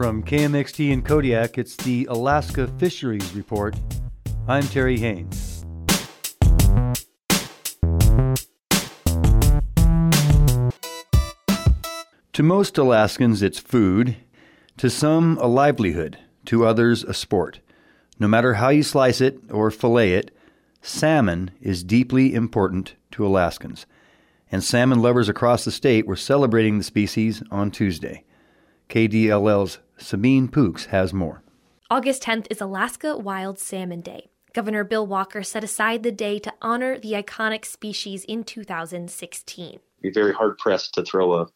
From KMXT in Kodiak, it's the Alaska Fisheries Report. I'm Terry Haines. To most Alaskans, it's food. To some, a livelihood. To others, a sport. No matter how you slice it or fillet it, salmon is deeply important to Alaskans. And salmon lovers across the state were celebrating the species on Tuesday. KDLL's Sabine Poux has more. August 10th is Alaska Wild Salmon Day. Governor Bill Walker set aside the day to honor the iconic species in 2016. Be very hard pressed to throw a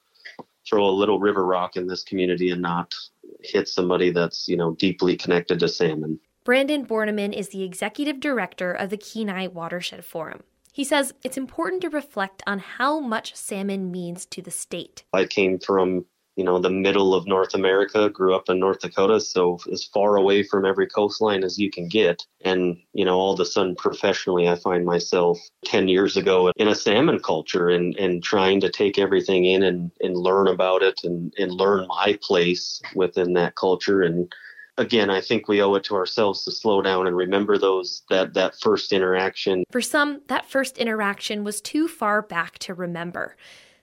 throw a little river rock in this community and not hit somebody that's you know deeply connected to salmon. Branden Bornemann is the executive director of the Kenai Watershed Forum. He says it's important to reflect on how much salmon means to the state. I came from you know the middle of North America. Grew up in North Dakota, so as far away from every coastline as you can get. And you know, all of a sudden, professionally, I find myself ten years ago in a salmon culture and and trying to take everything in and and learn about it and and learn my place within that culture and again, I think we owe it to ourselves to slow down and remember those that that first interaction. For some, that first interaction was too far back to remember.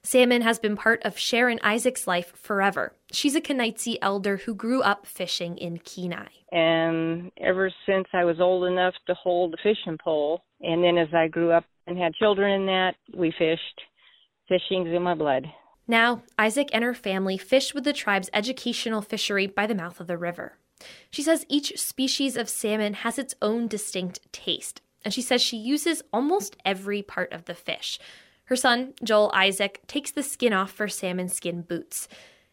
Salmon has been part of Sharon Isaac's life forever. She's a Kenaitze elder who grew up fishing in Kenai. And ever since I was old enough to hold a fishing pole, and then as I grew up and had children in that, we fished. Fishing's in my blood. Now, Isaac and her family fish with the tribe's educational fishery by the mouth of the river. She says each species of salmon has its own distinct taste, and she says she uses almost every part of the fish. Her son, Joel Isaac, takes the skin off for salmon skin boots.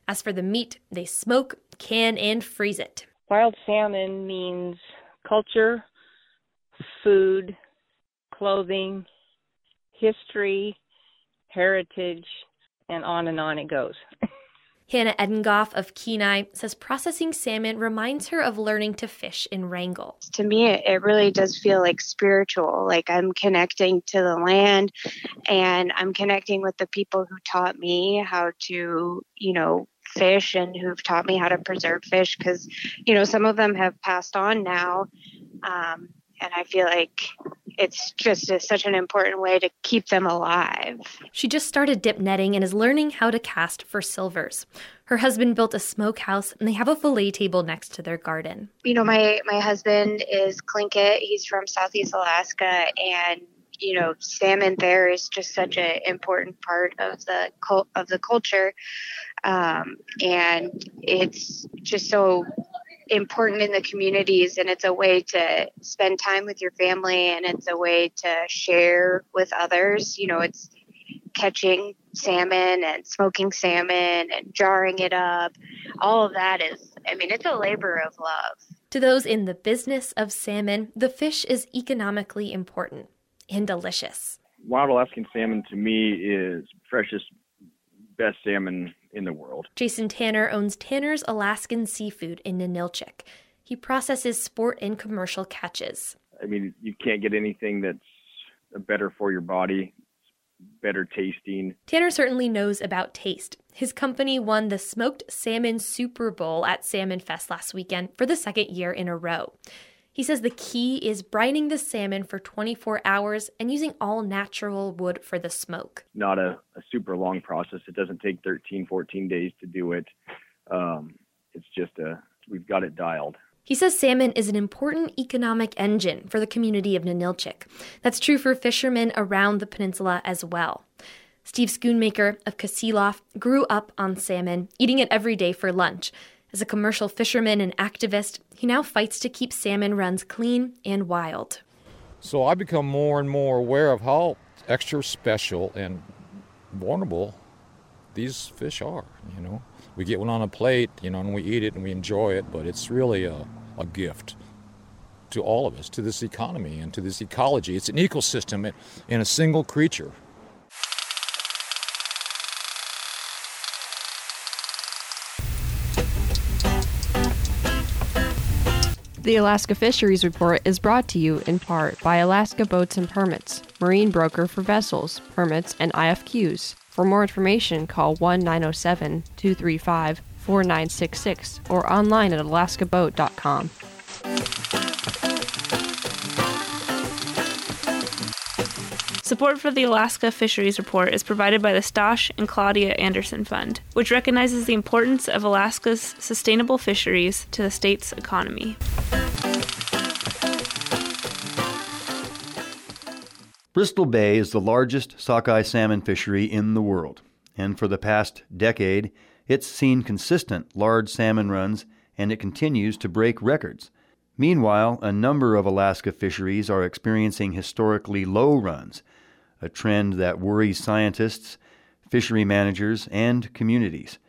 As for the meat, they smoke, can, and freeze it. Wild salmon means culture, food, clothing, history, heritage, and on and on it goes. Hannah Edengoff of Kenai says processing salmon reminds her of learning to fish in Wrangell. To me, it really does feel like spiritual. Like I'm connecting to the land and I'm connecting with the people who taught me how to, you know, fish and who've taught me how to preserve fish because, you know, some of them have passed on now. Um, and I feel like it's just a, such an important way to keep them alive. She just started dip netting and is learning how to cast for silvers. Her husband built a smokehouse and they have a fillet table next to their garden. You know, my my husband is Tlingit. He's from Southeast Alaska and you know, salmon there is just such an important part of the of the culture, um, and it's just so important in the communities and it's a way to spend time with your family and it's a way to share with others. You know it's catching salmon and smoking salmon and jarring it up. All of that is i mean it's a labor of love. To those in the business of salmon the fish is economically important and delicious. Wild alaskan salmon to me is freshest best salmon in the world. Jason Tanner owns Tanner's Alaskan Seafood in Ninilchik. He processes sport and commercial catches. I mean, you can't get anything that's better for your body, better tasting. Tanner certainly knows about taste. His company won the Smoked Salmon Super Bowl at Salmon Fest last weekend for the second year in a row. He says the key is brining the salmon for 24 hours and using all natural wood for the smoke. Not a, a super long process. It doesn't take 13, 14 days to do it. Um, it's just a, we've got it dialed. He says salmon is an important economic engine for the community of Ninilchik. That's true for fishermen around the peninsula as well. Steve Schoonmaker of Kasilof grew up on salmon, eating it every day for lunch. As a commercial fisherman and activist, he now fights to keep salmon runs clean and wild. So I become more and more aware of how extra special and vulnerable these fish are. You know, we get one on a plate, you know, and we eat it and we enjoy it, but it's really a, a gift to all of us, to this economy and to this ecology. It's an ecosystem in a single creature. The Alaska Fisheries Report is brought to you in part by Alaska Boats and Permits, marine broker for vessels, permits, and IFQs. For more information, call 1 907 235 4966 or online at alaskaboat.com. Support for the Alaska Fisheries Report is provided by the Stosh and Claudia Anderson Fund, which recognizes the importance of Alaska's sustainable fisheries to the state's economy. Bristol Bay is the largest sockeye salmon fishery in the world, and for the past decade, it's seen consistent large salmon runs and it continues to break records. Meanwhile, a number of Alaska fisheries are experiencing historically low runs, a trend that worries scientists, fishery managers, and communities.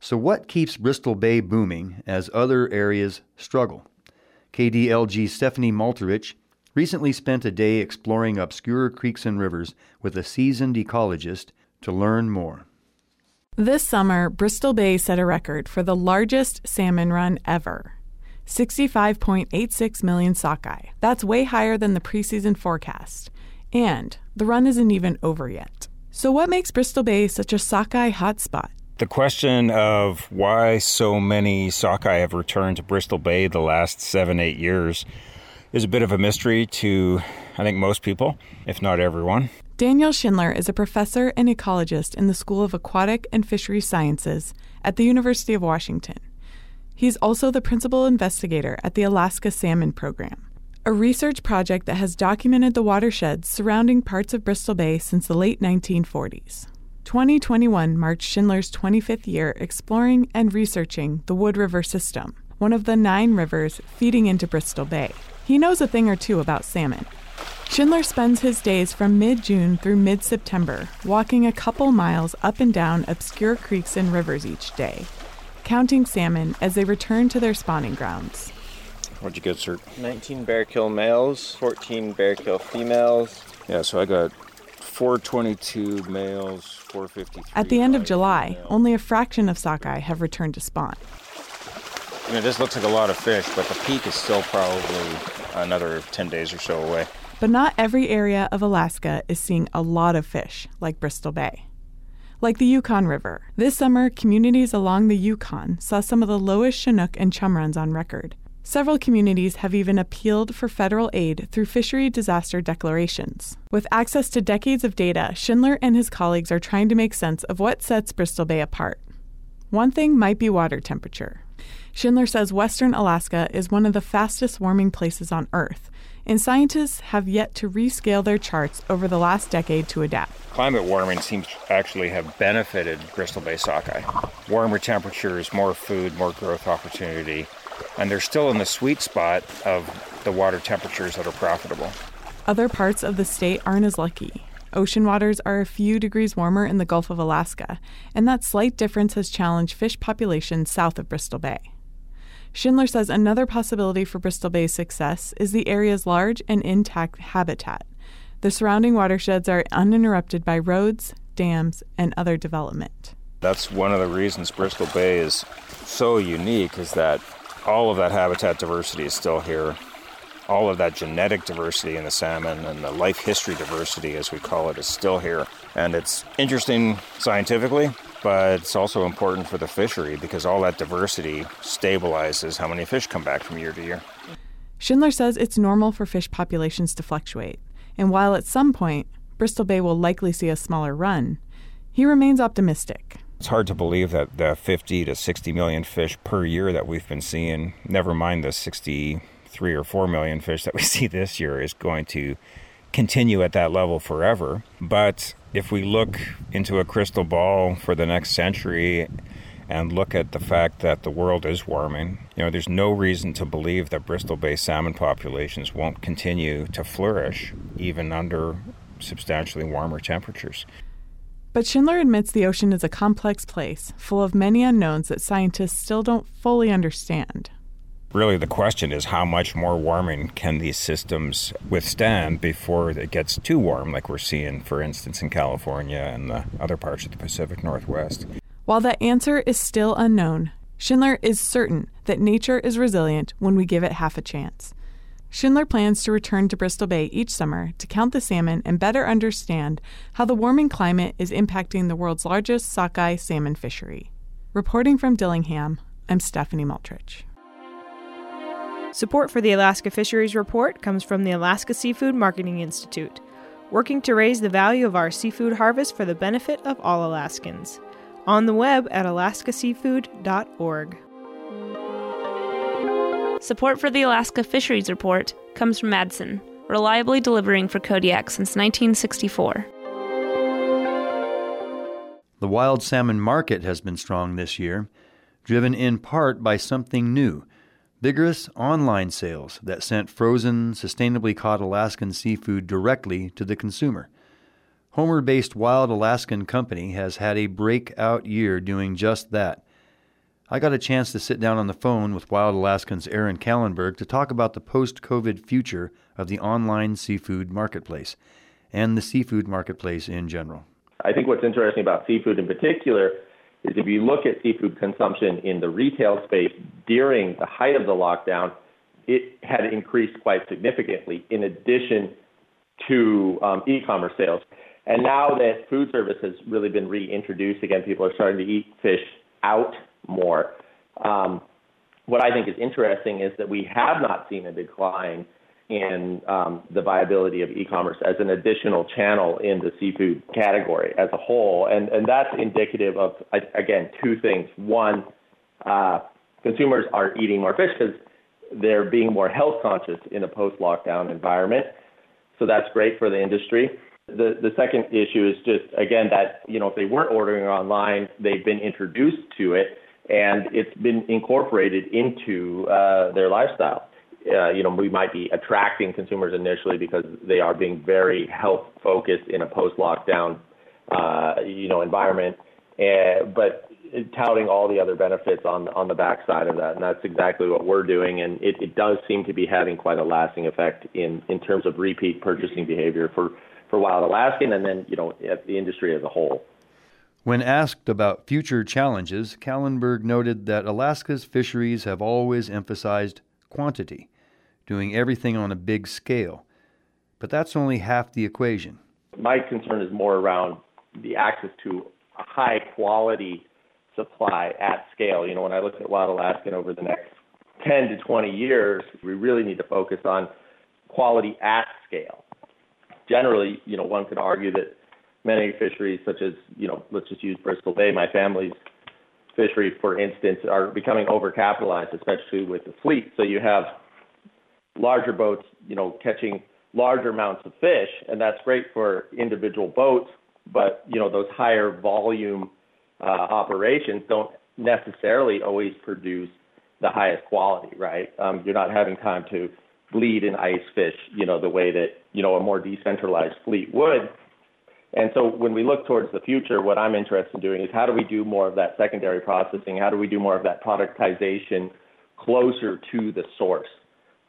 So, what keeps Bristol Bay booming as other areas struggle? KDLG's Stephanie Malterich recently spent a day exploring obscure creeks and rivers with a seasoned ecologist to learn more. This summer, Bristol Bay set a record for the largest salmon run ever 65.86 million sockeye. That's way higher than the preseason forecast. And the run isn't even over yet. So, what makes Bristol Bay such a sockeye hotspot? The question of why so many sockeye have returned to Bristol Bay the last seven, eight years is a bit of a mystery to, I think, most people, if not everyone. Daniel Schindler is a professor and ecologist in the School of Aquatic and Fisheries Sciences at the University of Washington. He's also the principal investigator at the Alaska Salmon Program, a research project that has documented the watersheds surrounding parts of Bristol Bay since the late 1940s. 2021 marked Schindler's 25th year exploring and researching the Wood River system, one of the nine rivers feeding into Bristol Bay. He knows a thing or two about salmon. Schindler spends his days from mid June through mid September walking a couple miles up and down obscure creeks and rivers each day, counting salmon as they return to their spawning grounds. What'd you get, sir? 19 Bearkill males, 14 bear kill females. Yeah, so I got 422 males, 453. At the end of July, only a fraction of sockeye have returned to spawn. You know, this looks like a lot of fish, but the peak is still probably another 10 days or so away. But not every area of Alaska is seeing a lot of fish, like Bristol Bay. Like the Yukon River, this summer, communities along the Yukon saw some of the lowest Chinook and chum runs on record. Several communities have even appealed for federal aid through fishery disaster declarations. With access to decades of data, Schindler and his colleagues are trying to make sense of what sets Bristol Bay apart. One thing might be water temperature. Schindler says Western Alaska is one of the fastest warming places on Earth, and scientists have yet to rescale their charts over the last decade to adapt. Climate warming seems to actually have benefited Bristol Bay sockeye. Warmer temperatures, more food, more growth opportunity, and they're still in the sweet spot of the water temperatures that are profitable. Other parts of the state aren't as lucky. Ocean waters are a few degrees warmer in the Gulf of Alaska, and that slight difference has challenged fish populations south of Bristol Bay. Schindler says another possibility for Bristol Bay's success is the area's large and intact habitat. The surrounding watersheds are uninterrupted by roads, dams, and other development. That's one of the reasons Bristol Bay is so unique is that all of that habitat diversity is still here. All of that genetic diversity in the salmon and the life history diversity, as we call it, is still here. And it's interesting scientifically, but it's also important for the fishery because all that diversity stabilizes how many fish come back from year to year. Schindler says it's normal for fish populations to fluctuate, and while at some point Bristol Bay will likely see a smaller run, he remains optimistic. It's hard to believe that the 50 to 60 million fish per year that we've been seeing, never mind the 63 or 4 million fish that we see this year, is going to continue at that level forever. But if we look into a crystal ball for the next century and look at the fact that the world is warming, you know, there's no reason to believe that Bristol Bay salmon populations won't continue to flourish even under substantially warmer temperatures. But Schindler admits the ocean is a complex place, full of many unknowns that scientists still don't fully understand. Really, the question is how much more warming can these systems withstand before it gets too warm, like we're seeing, for instance, in California and the other parts of the Pacific Northwest? While that answer is still unknown, Schindler is certain that nature is resilient when we give it half a chance. Schindler plans to return to Bristol Bay each summer to count the salmon and better understand how the warming climate is impacting the world's largest sockeye salmon fishery. Reporting from Dillingham, I'm Stephanie Maltrich. Support for the Alaska Fisheries Report comes from the Alaska Seafood Marketing Institute, working to raise the value of our seafood harvest for the benefit of all Alaskans. On the web at alaskaseafood.org. Support for the Alaska Fisheries Report comes from Matson, reliably delivering for Kodiak since 1964. The wild salmon market has been strong this year, driven in part by something new vigorous online sales that sent frozen, sustainably caught Alaskan seafood directly to the consumer. Homer based Wild Alaskan Company has had a breakout year doing just that. I got a chance to sit down on the phone with Wild Alaskan's Aaron Kallenberg to talk about the post COVID future of the online seafood marketplace and the seafood marketplace in general. I think what's interesting about seafood in particular is if you look at seafood consumption in the retail space during the height of the lockdown, it had increased quite significantly in addition to um, e commerce sales. And now that food service has really been reintroduced again, people are starting to eat fish out more. Um, what I think is interesting is that we have not seen a decline in um, the viability of e-commerce as an additional channel in the seafood category as a whole, and and that's indicative of again two things. One, uh, consumers are eating more fish because they're being more health conscious in a post-lockdown environment, so that's great for the industry. The the second issue is just again that you know if they weren't ordering online, they've been introduced to it, and it's been incorporated into uh, their lifestyle you know, we might be attracting consumers initially because they are being very health focused in a post-lockdown, uh, you know, environment, uh, but touting all the other benefits on on the backside of that, and that's exactly what we're doing, and it, it does seem to be having quite a lasting effect in in terms of repeat purchasing behavior for for Wild Alaskan, and then you know the industry as a whole. When asked about future challenges, Kallenberg noted that Alaska's fisheries have always emphasized quantity doing everything on a big scale. But that's only half the equation. My concern is more around the access to a high quality supply at scale. You know, when I look at Wild Alaskan over the next 10 to 20 years, we really need to focus on quality at scale. Generally, you know, one could argue that many fisheries, such as, you know, let's just use Bristol Bay, my family's fishery, for instance, are becoming overcapitalized, especially with the fleet. So you have larger boats, you know, catching larger amounts of fish, and that's great for individual boats. But you know, those higher volume uh, operations don't necessarily always produce the highest quality, right? Um, you're not having time to bleed and ice fish, you know, the way that you know a more decentralized fleet would. And so when we look towards the future, what I'm interested in doing is how do we do more of that secondary processing? How do we do more of that productization closer to the source?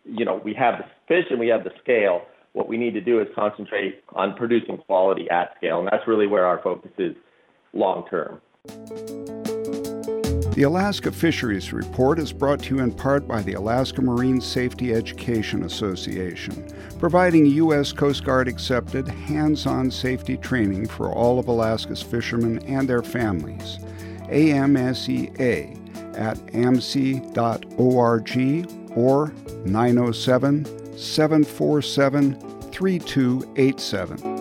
You know, we have the fish and we have the scale. What we need to do is concentrate on producing quality at scale, and that's really where our focus is long term. The Alaska Fisheries Report is brought to you in part by the Alaska Marine Safety Education Association, providing U.S. Coast Guard accepted hands on safety training for all of Alaska's fishermen and their families. AMSEA at amsea.org or 907 747 3287.